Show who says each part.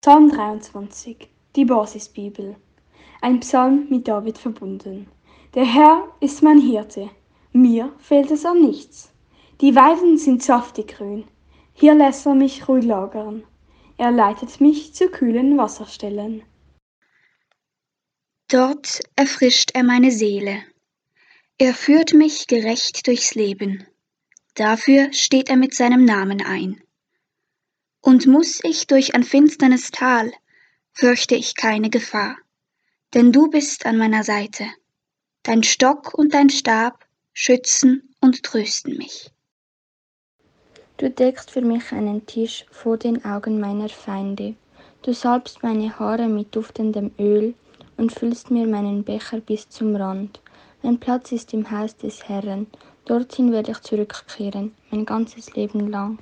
Speaker 1: Psalm 23, die Basisbibel. Ein Psalm mit David verbunden. Der Herr ist mein Hirte, mir fehlt es an nichts. Die Weiden sind saftig grün, hier lässt er mich ruhig lagern. Er leitet mich zu kühlen Wasserstellen.
Speaker 2: Dort erfrischt er meine Seele. Er führt mich gerecht durchs Leben. Dafür steht er mit seinem Namen ein. Und muss ich durch ein finsternes Tal, fürchte ich keine Gefahr, denn du bist an meiner Seite. Dein Stock und dein Stab schützen und trösten mich.
Speaker 3: Du deckst für mich einen Tisch vor den Augen meiner Feinde. Du salbst meine Haare mit duftendem Öl und füllst mir meinen Becher bis zum Rand. Mein Platz ist im Haus des Herrn, dorthin werde ich zurückkehren, mein ganzes Leben lang.